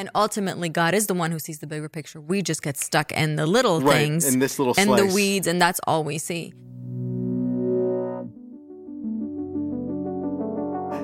And ultimately, God is the one who sees the bigger picture. We just get stuck in the little Right, things, in this little and the weeds, and that's all we see.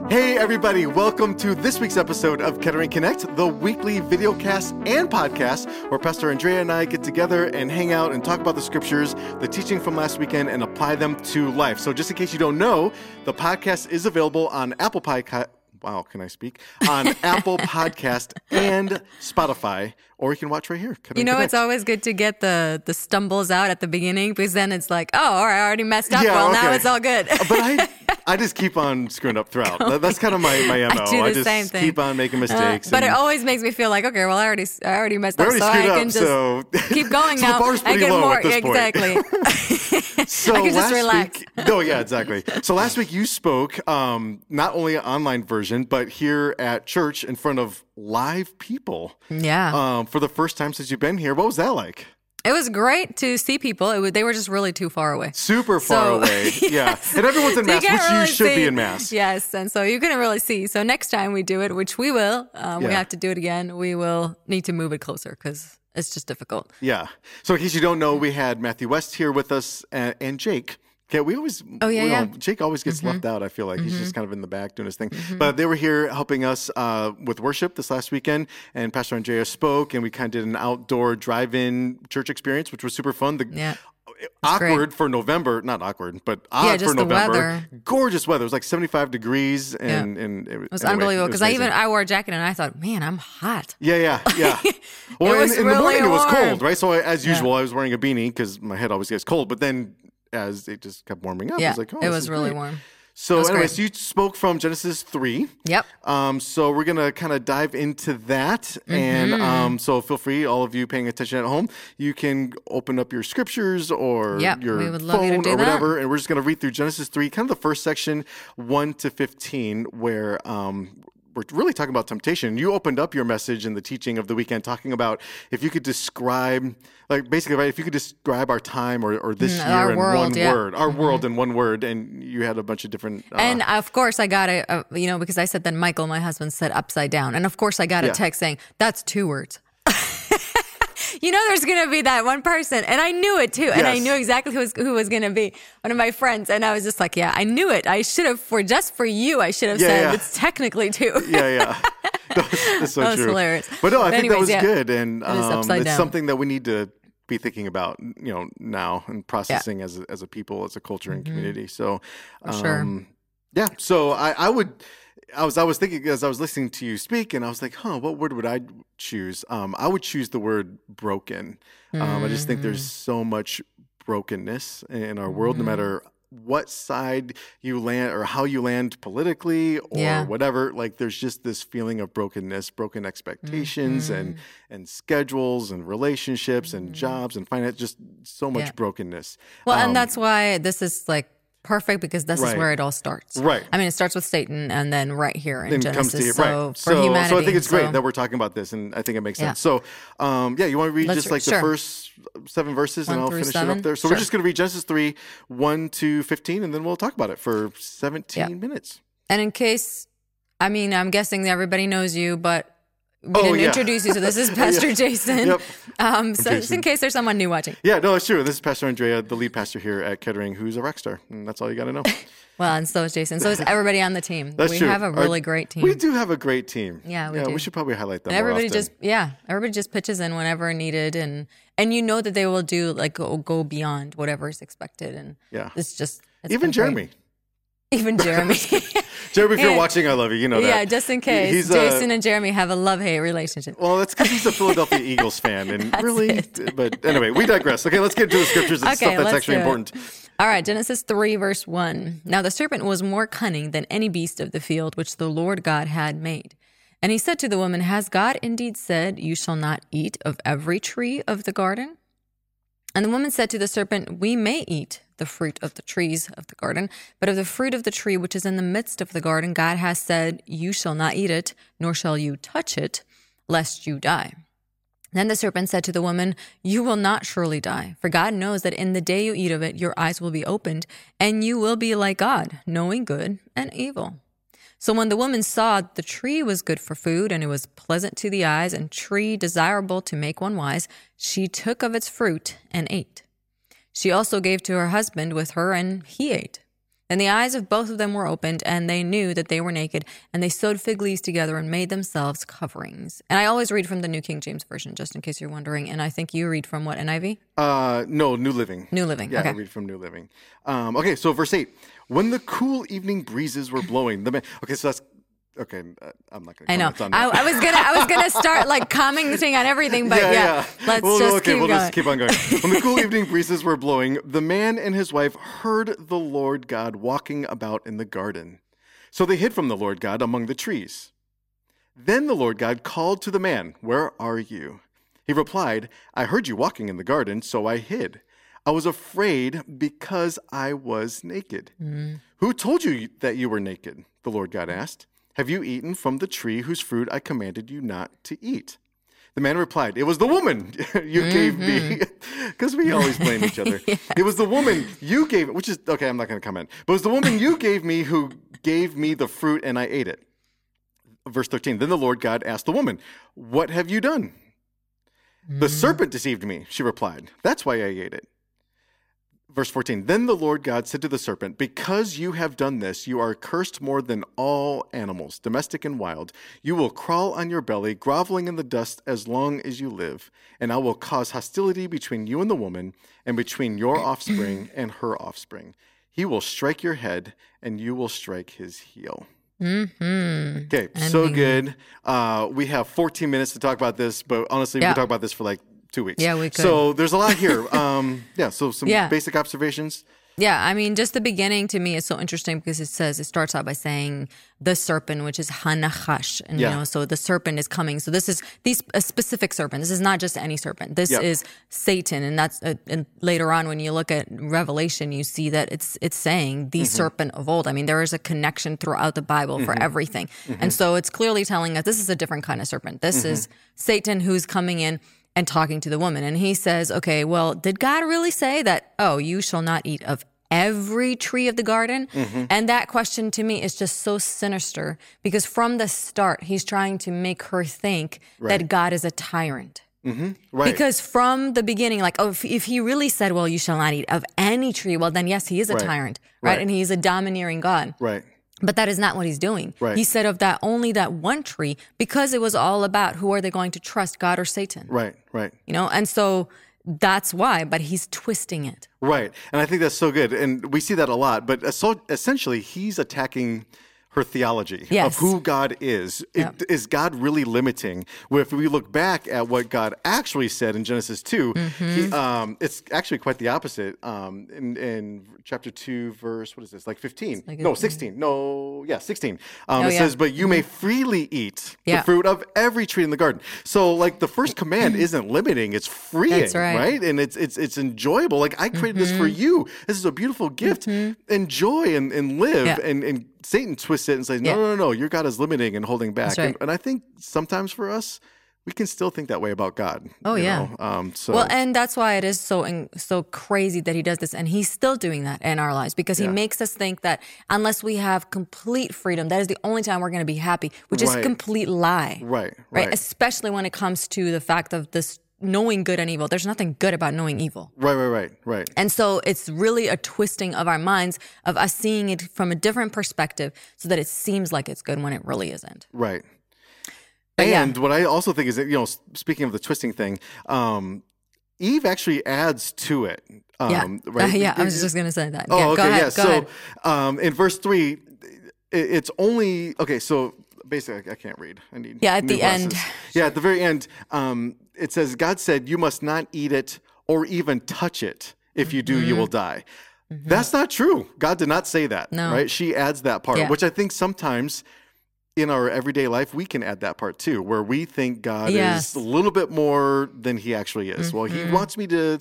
Hey, everybody, welcome to this week's episode of Kettering Connect, the weekly video cast and podcast where Pastor Andrea and I get together and hang out and talk about the scriptures, the teaching from last weekend, and apply them to life. So, just in case you don't know, the podcast is available on Apple Podcast. Wow, can I speak? On Apple Podcast and Spotify, or you can watch right here. Kettering You know, Connect. it's always good to get the the stumbles out at the beginning because then it's like, oh, all right, I already messed up. Yeah, well, now it's all good. but I, I just keep on screwing up throughout. That- That's kind of my, my MO. do the just same thing. keep on making Uh, mistakes. but it always makes me feel like, okay, well, I already I already messed up, already so I can up, just so keep going so now. The bar's I pretty can low more at this exactly. So I can just last relax. week, no, yeah, exactly. So last week you spoke um, not only an online version, but here at church in front of live people yeah, um, for the first time since you've been here. What was that like? It was great to see people. It was, they were just really too far away. Super far So- away. Yeah, and everyone's in So you which can't you really should be in mass. Yes, and so you couldn't really see. So next time we do it, which we will, um, we have to do it again. We will need to move it closer because it's just difficult. Yeah. So in case you don't know, we had Matthew West here with us and, and Jake. Okay, we always. Oh, yeah, yeah. don't- Jake always gets mm-hmm. left out. I feel like he's just mm-hmm. kind of in the back doing his thing. Mm-hmm. But they were here helping us uh, with worship this last weekend, and Pastor Andrea spoke, and we kind of did an outdoor drive-in church experience, which was super fun. The, Yeah. Awkward for November, not awkward, but odd Yeah, for November. weather. Gorgeous weather. It was like 75 degrees, and, and it, It was anyway, unbelievable because I even. I wore a jacket and I thought, man, I'm hot. Yeah, yeah, yeah. Well, was in, in the really morning it was cold, right? So I, as usual, I was wearing a beanie because my head always gets cold. But then as it just kept warming up, Yeah, was like, oh, it was really great. warm. So, anyways, great. you spoke from Genesis three. Yep. Um, so we're gonna kind of dive into that, Mm-hmm. and um, so feel free, all of you paying attention at home, you can open up your scriptures or Yep, your love you phone or that. whatever, and we're just gonna read through Genesis three, kind of the first section, one to fifteen, where um, we're really talking about temptation. You opened up your message in the teaching of the weekend talking about if you could describe, like basically, right, if you could describe our time or, or this Mm, year in world, one yeah. Mm-hmm. word, our world in one word, and you had a bunch of different. Uh, And of course, I got a, a you know because I said that Michael, my husband, said upside down, and of course, I got a text saying that's two words. You know, there's gonna be that one person, and I knew it too, and I knew exactly who was who was gonna be one of my friends, and I was just like, yeah, I knew it. I should have for just for you, I should have Yeah, said yeah. it's technically two. yeah, yeah. That's so That was true. hilarious. But no, I But think that was yeah. good, and It um, upside it's down. something that we need to be thinking about, you know, now and processing as a, as a people, as a culture and community. So, Mm-hmm. For sure. um, yeah. So I, I would. I was I was thinking as I was listening to you speak, and I was like, "Huh, what word would I choose?" Um, I would choose the word "broken." Um, I just think there's Mm. so much brokenness in our world, no Mm-hmm. matter what side you land or how you land politically or Yeah. whatever. Like, there's just this feeling of brokenness, broken expectations, and Mm-hmm. and schedules, and relationships, and jobs, and finance. Just so much Yeah. brokenness. Well, Um, and that's why this is like perfect because this Right. is where it all starts. Right. I mean, it starts with Satan, and then right here in then Genesis. comes to so right. for so, humanity, so I think it's great so- that we're talking about this, and I think it makes Yeah. sense. So, um, yeah, you want to read Let's just re- like the sure. first seven verses, and I'll finish it up there. So Sure. we're just going to read Genesis three, one to fifteen, and then we'll talk about it for seventeen minutes. And in case, I mean, I'm guessing everybody knows you, but we Oh, didn't yeah. introduce you. So this is Pastor Jason. Yep. Um, so just in case there's someone new watching. Yeah, no, it's true. This is Pastor Andrea, the lead pastor here at Kettering, who's a rock star, and that's all you got to know. Well, and so is Jason. So is everybody on the team. That's we true. have a Our- really great team. We do have a great team. Yeah, we yeah, do. we should probably highlight them. And everybody just yeah, everybody just pitches in whenever needed, and and you know that they will do like go, go beyond whatever is expected, and Yeah. it's just it's even Jeremy. great. Even Jeremy. Jeremy, if you're watching, I love you. You know that. yeah, just in case He's, uh, Jason and Jeremy have a love hate relationship. Well, that's because he's a Philadelphia Eagles fan, and really, it. but anyway, we digress. Okay, let's get to the scriptures and Okay, stuff that's actually important. All right, Genesis 3, verse 1. Now the serpent was more cunning than any beast of the field which the Lord God had made. And he said to the woman, Has God indeed said, You shall not eat of every tree of the garden? And the woman said to the serpent, We may eat the fruit of the trees of the garden, but of the fruit of the tree which is in the midst of the garden, God has said, You shall not eat it, nor shall you touch it, lest you die. Then the serpent said to the woman, You will not surely die, for God knows that in the day you eat of it, your eyes will be opened, and you will be like God, knowing good and evil. So when the woman saw the tree was good for food, and it was pleasant to the eyes, and tree desirable to make one wise, she took of its fruit and ate. She also gave to her husband with her, and he ate. Then the eyes of both of them were opened, and they knew that they were naked, and they sewed fig leaves together and made themselves coverings. And I always read from the New King James Version, just in case you're wondering. And I think you read from what, NIV? Uh, no, New Living. New Living. Yeah, okay. I read from New Living. Um, okay, so verse 8. When the cool evening breezes were blowing, the man. Okay, so that's. Okay, uh, I'm not going to I know. I. I was gonna. I was gonna start like commenting on everything, but yeah, let's Well, just okay, keep we'll going. just keep on going. when the cool evening breezes were blowing, the man and his wife heard the Lord God walking about in the garden. So they hid from the Lord God among the trees. Then the Lord God called to the man, Where are you? He replied, I heard you walking in the garden, so I hid. I was afraid because I was naked. Who told you that you were naked? The Lord God asked. Have you eaten from the tree whose fruit I commanded you not to eat? The man replied, It was the woman you gave me. Mm-hmm. Because we always blame each other. It was the woman you gave, which is, okay, I'm not going to comment. But it was the woman you gave me who gave me the fruit and I ate it. Verse 13 Then the Lord God asked the woman, What have you done? The mm. serpent deceived me, she replied. That's why I ate it. Verse 14 Then the Lord God said to the serpent, Because you have done this, you are cursed more than all animals, domestic and wild. You will crawl on your belly, groveling in the dust as long as you live. And I will cause hostility between you and the woman, and between your offspring and her offspring. He will strike your head, and you will strike his heel. Mm-hmm. Okay, so good. Uh, we have 14 minutes to talk about this, but honestly, we Yeah. can talk about this for like two weeks. Yeah, we could. So there's a lot here. Um, yeah, so some Yeah. basic observations. Yeah, I mean, just the beginning to me is so interesting because it says it starts out by saying the serpent, which is Hanachash, and Yeah. you know, so the serpent is coming. So this is these a specific serpent. This is not just any serpent. This Yep. is Satan, and that's uh, and later on when you look at Revelation, you see that it's it's saying the serpent of old. I mean, there is a connection throughout the Bible for everything, and so it's clearly telling us this is a different kind of serpent. This is Satan who's coming in and talking to the woman. And he says, okay, well, did God really say that, oh, you shall not eat of every tree of the garden? Mm-hmm. And that question to me is just so sinister because from the start, he's trying to make her think that God is a tyrant. Mm-hmm. Right. Because from the beginning, like, oh, if, if he really said, well, you shall not eat of any tree, well, then yes, he is a Right. tyrant, right? Right. And he's a domineering God. right. But that is not what he's doing. Right. He said of that only that one tree because it was all about who are they going to trust, God or Satan? Right. Right. You know, and so that's why, but he's twisting it. Right. And I think that's so good. And we see that a lot. But uh, so essentially, he's attacking her theology of who God is. It-. Is God really limiting? Well, if we look back at what God actually said in Genesis 2, Mm-hmm. he, um, it's actually quite the opposite. Um, in, in chapter 2, verse, what is this, like 15? like no, a- 16. No, yeah, 16. Um, Oh, it yeah. says, But you may freely eat Yeah. the fruit of every tree in the garden. So, like, the first command isn't limiting, it's freeing, right. right? and it's it's it's enjoyable. Like I created this for you. This is a beautiful gift. Enjoy and, and live. Mm-hmm. Yeah. And and Satan twists it and says, no, Yeah. no, no, no. Your God is limiting and holding back. Right. And, and I think sometimes for us, we can still think that way about God. Oh, yeah. Um. So Well, and that's why it is so in- so crazy that he does this, and he's still doing that in our lives because he Yeah. makes us think that unless we have complete freedom, that is the only time we're going to be happy, which is a complete lie. right, right? right, Especially when it comes to the fact of this knowing good and evil. There's nothing good about knowing evil. right, right, right, right. And so it's really a twisting of our minds, of us seeing it from a different perspective so that it seems like it's good when it really isn't. Right. But yeah. and what I also think is that, you know, speaking of the twisting thing, um, Eve actually adds to it. Um, Yeah. Right? yeah, I was just going to say that. Oh, yeah, okay, go ahead. yeah. Go so, um, in verse three, it's only okay. So basically, I can't read. I need Yeah, at the end. Yeah, at the very end, um, it says, "God said, you must not eat it or even touch it. If you do, you Mm-hmm. will die." That's not true. God did not say that. No. Right? She adds that part, Yeah. which I think sometimes. In our everyday life, we can add that part too, where we think God Yes. is a little bit more than He actually is. Well, Mm-hmm. He wants me to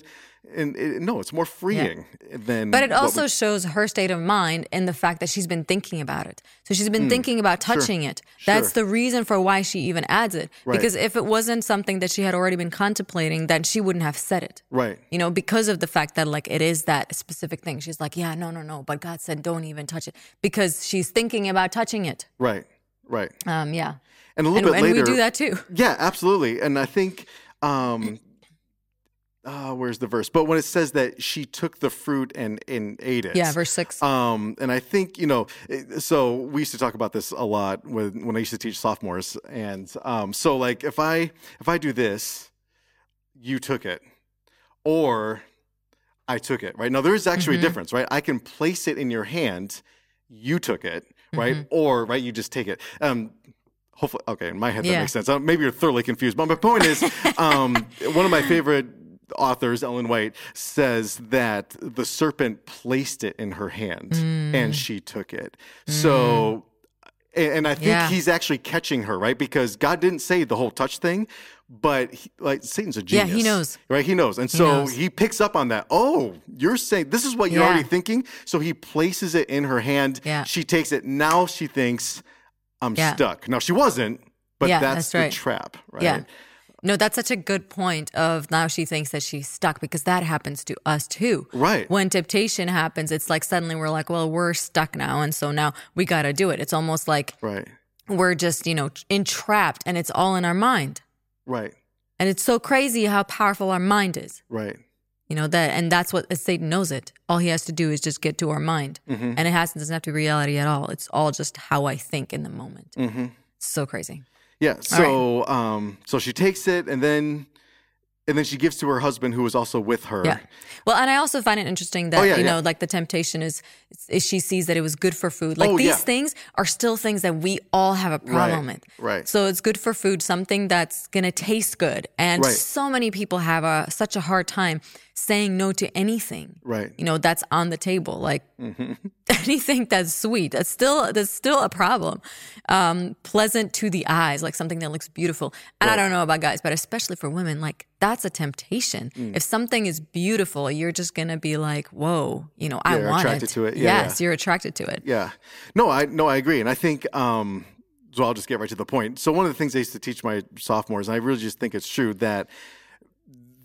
and it, no, it's more freeing than. But it also we- shows her state of mind in the fact that she's been thinking about it. So she's been thinking about touching it. That's. Sure. the reason for why she even adds it. Right. Because if it wasn't something that she had already been contemplating, then she wouldn't have said it. right. You know, because of the fact that like it is that specific thing. She's like, yeah, no, no, no. But God said, don't even touch it because she's thinking about touching it. Right. Right. Um, yeah. And a little And, bit and later, we do that too. Yeah, absolutely. And I think, um, uh, where's the verse? But when it says that she took the fruit and, and ate it. Yeah, verse six. Um, and I think, you know, so we used to talk about this a lot when, when I used to teach sophomores. And um, so like if I if I do this, you took it. Or I took it, right? Now there is actually Mm-hmm. a difference, right? I can place it in your hand, you took it, right? Mm-hmm. Or right, you just take it. Um hopefully okay, in my head that Yeah. makes sense. Uh, maybe you're thoroughly confused. But my point is, um, one of my favorite authors, Ellen White, says that the serpent placed it in her hand Mm. and she took it. So and, I think Yeah. he's actually catching her, right? Because God didn't say the whole touch thing, but he, like Satan's a genius. Yeah, he knows. right? He knows, and so knows. he picks up on that. Oh, you're saying this is what you're Yeah. already thinking. So he places it in her hand. Yeah. She takes it. Now she thinks I'm Yeah. stuck. Now she wasn't, but that's, that's the trap, right? Yeah. No, that's such a good point of now she thinks that she's stuck because that happens to us too. Right. When temptation happens, it's like suddenly we're like, well, we're stuck now. And so now we got to do it. It's almost like Right. we're just, you know, entrapped and it's all in our mind. Right. And it's so crazy how powerful our mind is. Right. You know, that, and that's what Satan knows it. All he has to do is just get to our mind. Mm-hmm. And it has, doesn't have to be reality at all. It's all just how I think in the moment. Mm-hmm. So crazy. Yeah. So um so she takes it and then and then she gives to her husband who was also with her. Yeah. Well, and I also find it interesting that Oh, yeah, you yeah. know, like the temptation is she sees that it was good for food. Like Oh, these yeah. things are still things that we all have a problem with. right. So it's good for food, something that's gonna taste good, and Right. so many people have a such a hard time saying no to anything. Right. You know, that's on the table. Like anything that's sweet, that's still that's still a problem. Um, pleasant to the eyes, like something that looks beautiful. And I don't know about guys, but especially for women, like that's a temptation. Mm. If something is beautiful, you're just gonna be like, "Whoa, you know, I you're want attracted it." It. Yeah, yes, you're attracted to it. Yeah. No, I no, I agree. And I think um so I'll just get right to the point. So one of the things I used to teach my sophomores, and I really just think it's true, that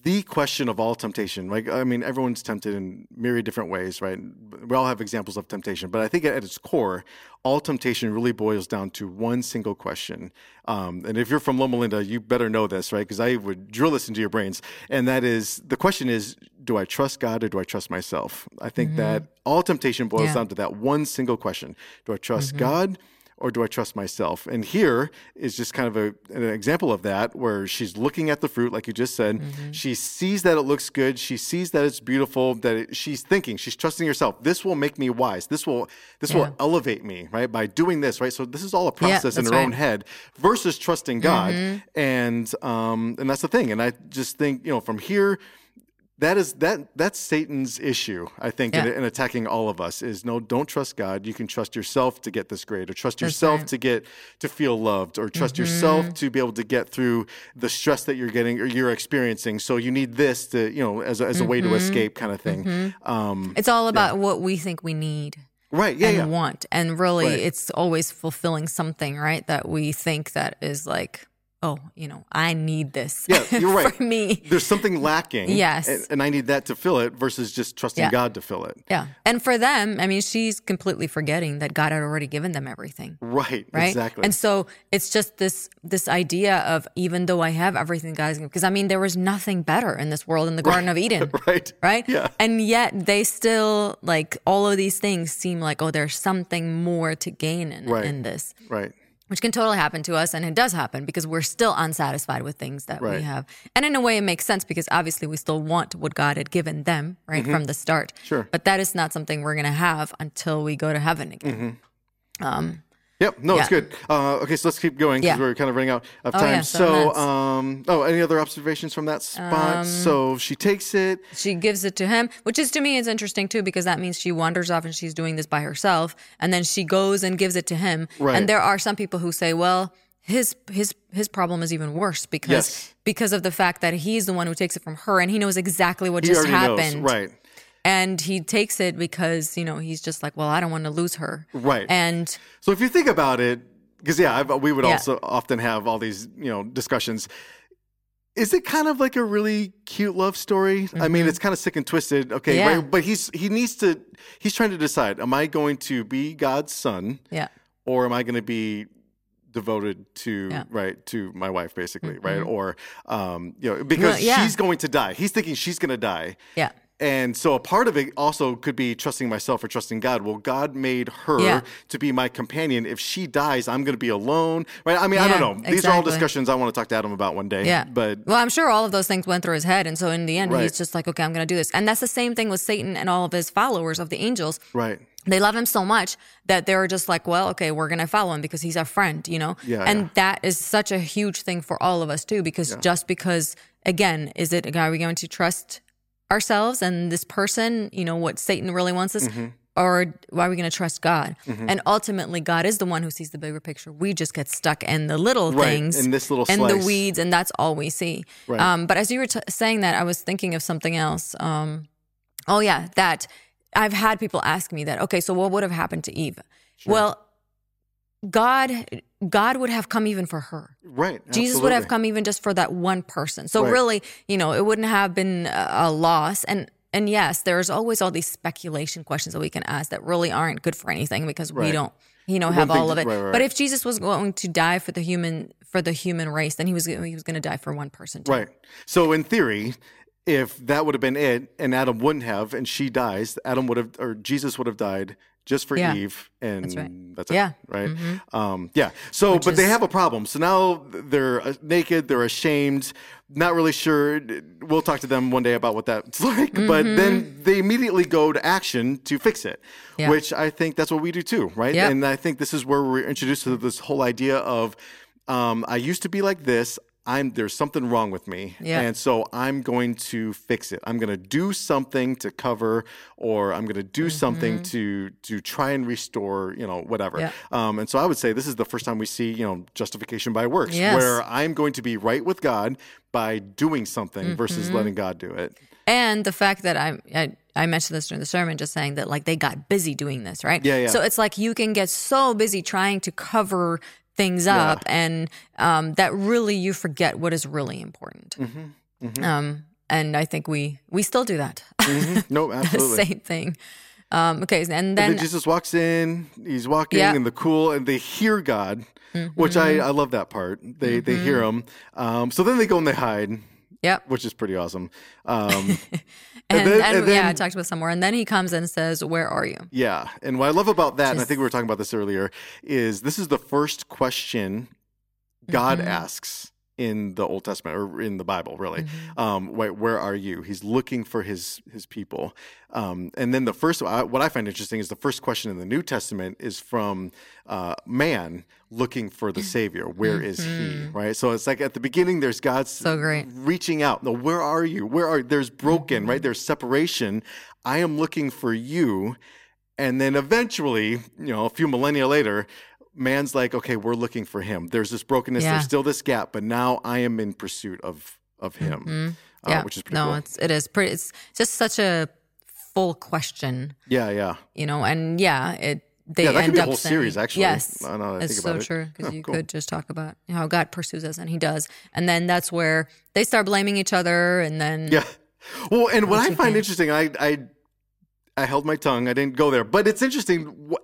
the question of all temptation, like I mean, everyone's tempted in myriad different ways, right? We all have examples of temptation, but I think at its core, all temptation really boils down to one single question. Um, and if you're from Loma Linda, you better know this, right? Because I would drill this into your brains, and that is the question is, do I trust God or do I trust myself? I think that all temptation boils Yeah. down to that one single question: Do I trust God? or do I trust myself? And here is just kind of a, an example of that where she's looking at the fruit, like you just said. Mm-hmm. She sees that it looks good. She sees that it's beautiful. That it, she's thinking, she's trusting herself. This will make me wise. This will this Yeah. will elevate me, right? By doing this, right? So this is all a process in that's her own head versus trusting God. Mm-hmm. And um and that's the thing. And I just think you know from here that is that that's Satan's issue, I think, in, Yeah. in attacking all of us. Is no, don't trust God. You can trust yourself to get this grade, or trust yourself right. to get to feel loved, or trust yourself mm-hmm. to be able to get through the stress that you're getting or you're experiencing. So you need this to, you know, as a, as a way to mm-hmm. escape, kind of thing. Mm-hmm. Um, It's all about what we think we need. right? Yeah, and yeah. want. And really, Right. it's always fulfilling something, right? That we think that is like, oh, you know, I need this. Yeah, you're right. for me. There's something lacking. Yes. and, and I need that to fill it versus just trusting Yeah. God to fill it. Yeah. And for them, I mean, she's completely forgetting that God had already given them everything. Right. Right. Exactly. And so it's just this this idea of even though I have everything God's because I mean there was nothing better in this world in the Garden of Eden. right. Right? Yeah. And yet they still like all of these things seem like, oh, there's something more to gain in, Right. in this. Right. Which can totally happen to us and it does happen because we're still unsatisfied with things that Right. we have and in a way it makes sense because obviously we still want what god had given them right from the start Mm-hmm. Sure. but that is not something we're going to have until we go to heaven again Mm-hmm. um Yep. No, it's good. Uh, okay, so let's keep going because Yeah. we're kind of running out of Oh, time. yeah, so, minutes. um, oh, any other observations from that spot? Um, so she takes it. she gives it to him which is to me is interesting too because that means she wanders off and she's doing this by herself and then she goes and gives it to him Right. and there are some people who say well his his his problem is even worse because Yes. because of the fact that he's the one who takes it from her and he knows exactly what He just happened. knows. Right. And he takes it because, you know, he's just like, well, I don't want to lose her. Right. And So if you think about it, because yeah, I've, we would Yeah. also often have all these you know discussions. Is it kind of like a really cute love story? I mean, it's kind of sick and twisted. Okay, Mm-hmm. Yeah. right, but he's he needs to he's trying to decide: Am I going to be God's son, yeah. or am I going to be devoted to Yeah. Mm-hmm. right to my wife, basically, right? Or um, you know, because Well, yeah. she's going to die. He's thinking she's going to die. Yeah. And so a part of it also could be trusting myself or trusting God. Well, God made her Yeah. to be my companion. If she dies, I'm going to be alone, right? I mean, I don't know. These are all discussions I want to talk to Adam about one day. Yeah. But well, I'm sure all of those things went through his head. And so in the end, Right. he's just like, okay, I'm going to do this. And that's the same thing with Satan and all of his followers of the angels. right, They love him so much that they're just like, well, okay, we're going to follow him because he's our friend, you know? Yeah, and yeah. that is such a huge thing for all of us too, because just because, again, is it, are we going to trust ourselves and this person, you know, what Satan really wants us? Mm-hmm. Or why are we going to trust God? And ultimately, God is the one who sees the bigger picture. We just get stuck in the little Right, things, in this little and the weeds, and that's all we see. Right. Um, but as you were t- saying that, I was thinking of something else. Um, oh yeah, that I've had people ask me that. Okay, so what would have happened to Eve? Well, God, God would have come even for her. right. Jesus would have come even just for that one person. So Right. really, you know, it wouldn't have been a, loss. And and yes, there's always all these speculation questions that we can ask that really aren't good for anything because we don't, you know, have all of it. right, right, But if Jesus was going to die for the human for the human race, then he was he was going to die for one person. Too. Right. So in theory, if that would have been it, and Adam wouldn't have, and she dies, Adam would have, or Jesus would have died just for Yeah. Eve, and That's right. that's it. Yeah. Mm-hmm. Right. Um, yeah. So, but they have a problem. So now they're uh, naked. They're ashamed. Not really sure. We'll talk to them one day about what that's like. But then they immediately go to action to fix it, Mm-hmm. Yeah. which I think that's what we do too, right? Yep. And I think this is where we're introduced to this whole idea of um, I used to be like this. I'm there's something wrong with me, Yeah. and so I'm going to fix it. I'm going to do something to cover, or I'm going to do something to to try and restore, you know, whatever. Mm-hmm. Yeah. Um, and so I would say this is the first time we see, you know, justification by works, Yes. where I'm going to be right with God by doing something versus Mm-hmm. letting God do it. And the fact that I, I I mentioned this during the sermon, just saying that like they got busy doing this, right? Yeah, yeah. So it's like you can get so busy trying to cover things up, and um, that really you forget what is really important. Mm-hmm. Um, and I think we we still do that. No, the absolutely. same thing. Um, okay, and And then then Jesus walks in, he's walking Yeah. Mm-hmm. in the cool, and they hear God, which I, I love that part. They they hear him. Um, so then they go and they hide, yep, which is pretty awesome. Um, and, then- and, and yeah, I talked about some more, and then he comes and says, "Where are you?" yeah, and what I love about that, and I think we were talking about this earlier, is this is the first question God Mm-hmm. asks in the Old Testament or in the Bible, really. Mm-hmm. Um, wait, where are you? He's looking for his his people. Um, and then the first, what I find interesting is the first question in the New Testament is from uh, man looking for the Savior. Where is he? Right. So it's like at the beginning, there's God's Mm-hmm. So great. reaching out. No, where are you? Where are? There's broken. Mm-hmm. Right. There's separation. I am looking for you. And then eventually, you know, a few millennia later, man's like, okay, we're looking for him. There's this brokenness. Yeah. There's still this gap, but now I am in pursuit of of him, uh, Mm-hmm. Yeah, which is pretty no, cool. it's it is pretty. It's just such a full question, Yeah, yeah. you know, and yeah, it. They Yeah, that could end be a up whole saying- series, actually, Yes, I it's think so it. true because you cool. could just talk about how God pursues us, and He does, and then that's where they start blaming each other, and then Yeah. Well, and what I find think? interesting, I, I, I held my tongue. I didn't go there, but it's interesting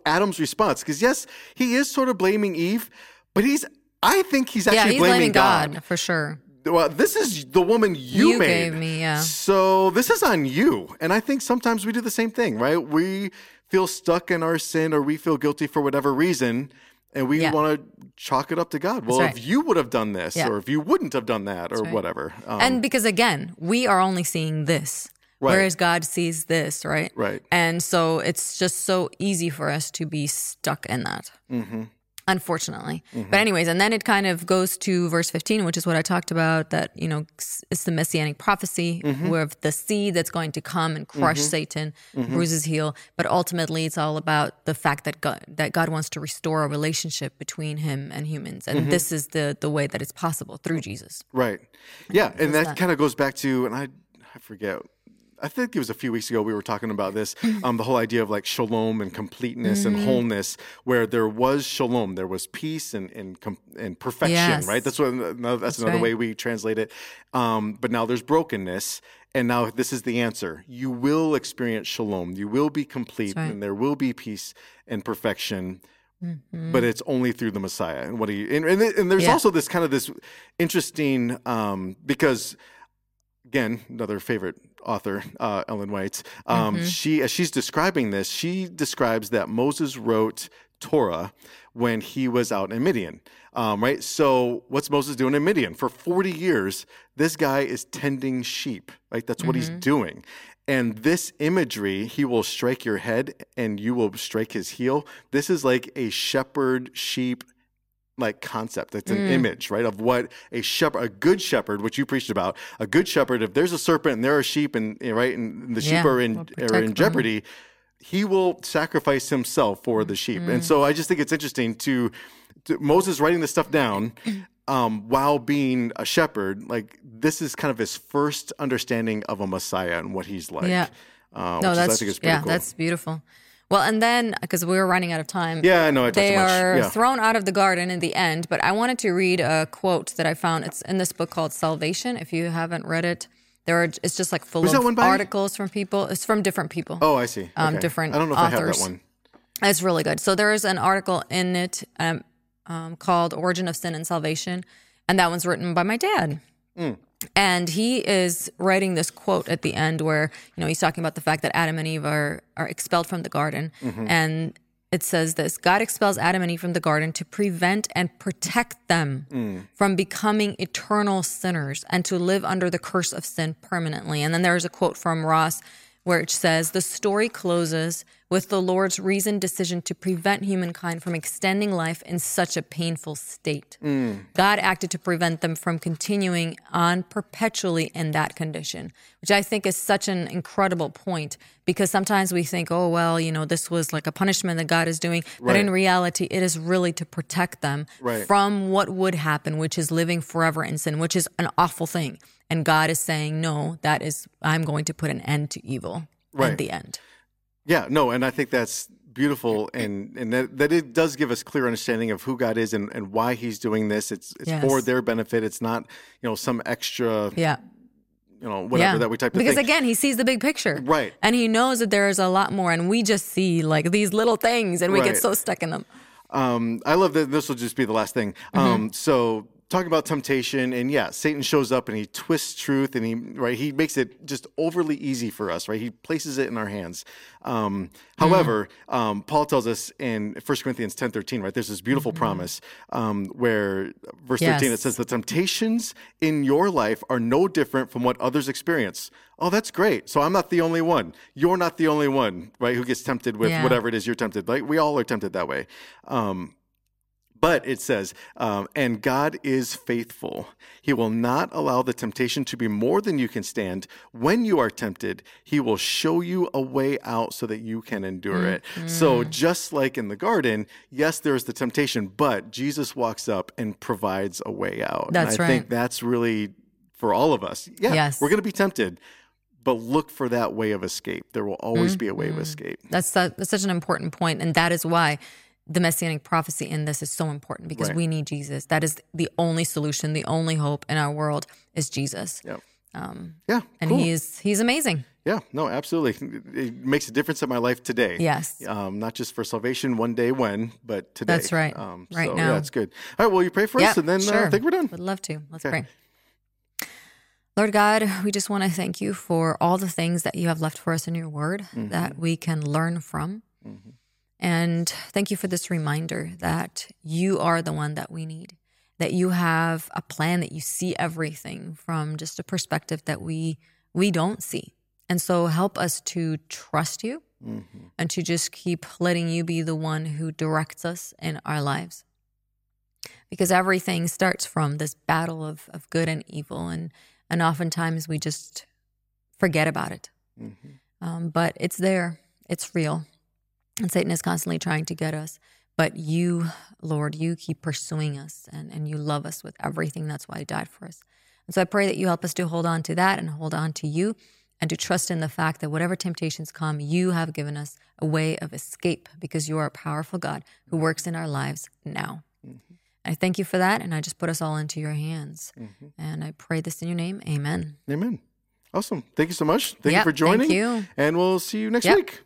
Adam's response because yes, he is sort of blaming Eve, but he's. I think he's actually yeah, he's blaming, blaming God. for sure. Well, this is the woman you, You made. gave me, yeah. So this is on you, and I think sometimes we do the same thing, right? We feel stuck in our sin, or we feel guilty for whatever reason. And we Yeah. want to chalk it up to God. Well, right. if you would have done this, Yeah. or if you wouldn't have done that, or right. whatever. Um, and because again, we are only seeing this, Right. whereas God sees this, right? Right. And so it's just so easy for us to be stuck in that. Mm-hmm. unfortunately. Mm-hmm. But anyways, and then it kind of goes to verse 15, which is what I talked about that, you know, it's the messianic prophecy mm-hmm. where the seed that's going to come and crush mm-hmm. Satan, bruise his heel, but ultimately it's all about the fact that God that God wants to restore a relationship between him and humans. And this is the the way that it's possible through Jesus. Right. Yeah, and that, kind of goes back to, and I, I forget. I think it was a few weeks ago we were talking about this, um, the whole idea of like shalom and completeness and Mm-hmm. wholeness, where there was shalom, there was peace and and and perfection, Yes. right? That's what no, that's, another right. way we translate it. Um, but now there's brokenness, and now this is the answer: you will experience shalom, you will be complete, right. and there will be peace and perfection. Mm-hmm. But it's only through the Messiah, and what he and, and, and there's Yeah. also this kind of this interesting um, because again, another favorite author, uh, Ellen White. Um, She, as she's describing this, she describes that Moses wrote Torah when he was out in Midian. Um, right. So, what's Moses doing in Midian for forty years? This guy is tending sheep. Right. That's what he's doing. And this imagery, he will strike your head and you will strike his heel. This is like a shepherd sheep like concept. It's an image, right, of what a shepherd, a good shepherd, which you preached about, a good shepherd. If there's a serpent and there are sheep, and right, and the sheep Yeah, are in will are in them. jeopardy, he will sacrifice himself for the sheep. And so I just think it's interesting to, to Moses writing this stuff down. Um, while being a shepherd, like this is kind of his first understanding of a Messiah and what he's like. Yeah. Uh, No, which is, I that's think is yeah, cool. that's beautiful. Well, and then because we were running out of time, Yeah, I know, I they too much. are Yeah. thrown out of the garden in the end. But I wanted to read a quote that I found. It's in this book called Salvation. If you haven't read it, there are. It's just like full Was of articles from people. It's from different people. Oh, I see. um, Okay. different I don't know if I have authors. that one. It's really good. So there is an article in it um, um, called "Origin of Sin and Salvation," and that one's written by my dad. And he is writing this quote at the end where you know he's talking about the fact that Adam and Eve are are expelled from the garden, mm-hmm. and it says this: God expels Adam and Eve from the garden to prevent and protect them mm. from becoming eternal sinners and to live under the curse of sin permanently. And then there's a quote from Ross where it says the story closes with the Lord's reasoned decision to prevent humankind from extending life in such a painful state. Mm. God acted to prevent them from continuing on perpetually in that condition, which I think is such an incredible point because sometimes we think, oh, well, you know, this was like a punishment that God is doing. But in reality, it is really to protect them Right. from what would happen, which is living forever in sin, which is an awful thing. And God is saying, no, that is, I'm going to put an end to evil Right. at the end. Yeah, no, and I think that's beautiful, and and that, that it does give us clear understanding of who God is and, and why He's doing this. It's it's Yes. for their benefit. It's not you know some extra Yeah. you know whatever yeah. that we type of because thing. again, he sees the big picture. Right. And he knows that there is a lot more. And we just see like these little things and we Right. get so stuck in them. Um, I love that. This will just be the last thing. Mm-hmm. Um, so talking about temptation, and yeah, Satan shows up and he twists truth, and he right he makes it just overly easy for us. Right, he places it in our hands. Um, however, um, Paul tells us in 1 Corinthians ten thirteen, right? There's this beautiful promise um, where verse thirteen it says the temptations in your life are no different from what others experience. Oh, that's great. So I'm not the only one. You're not the only one, right? Who gets tempted with Yeah. whatever it is you're tempted. Like we all are tempted that way. Um, but it says, um, and God is faithful. He will not allow the temptation to be more than you can stand. When you are tempted, He will show you a way out so that you can endure it. So, just like in the garden, yes, there's the temptation, but Jesus walks up and provides a way out. That's and I right. think that's really for all of us. Yeah, Yes. we're going to be tempted, but look for that way of escape. There will always be a way of escape. That's, that's such an important point, And that is why the messianic prophecy in this is so important because Right. we need Jesus. That is the only solution, the only hope in our world is Jesus. Yeah. Um, Yeah. and cool. he's he's amazing. Yeah, no, absolutely. It makes a difference in my life today. Yes. Um, not just for salvation one day when, but today. That's right. Um, Right so, now. Yeah, it's good. All right, well, you pray for Yeah, us, and then uh. I think we're done. Would love to. Let's Okay. pray. Lord God, we just want to thank you for all the things that you have left for us in your word Mm-hmm. that we can learn from. And thank you for this reminder that you are the one that we need, that you have a plan, that you see everything from just a perspective that we we don't see. And so help us to trust you Mm-hmm. and to just keep letting you be the one who directs us in our lives. because everything starts from this battle of, of good and evil. And, and oftentimes we just forget about it. Mm-hmm. Um, but it's there, it's real. And Satan is constantly trying to get us. But you, Lord, you keep pursuing us and, and you love us with everything. That's why you died for us. And so I pray that you help us to hold on to that and hold on to you and to trust in the fact that whatever temptations come, you have given us a way of escape because you are a powerful God who works in our lives now. Mm-hmm. I thank you for that, and I just put us all into your hands. Mm-hmm. And I pray this in your name. Amen. Amen. Awesome. Thank you so much. Thank yep, you for joining. Thank you. And we'll see you next yep. week.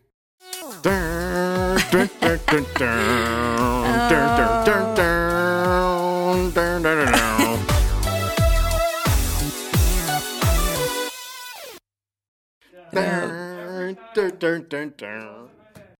Dun, dun, dun, dun.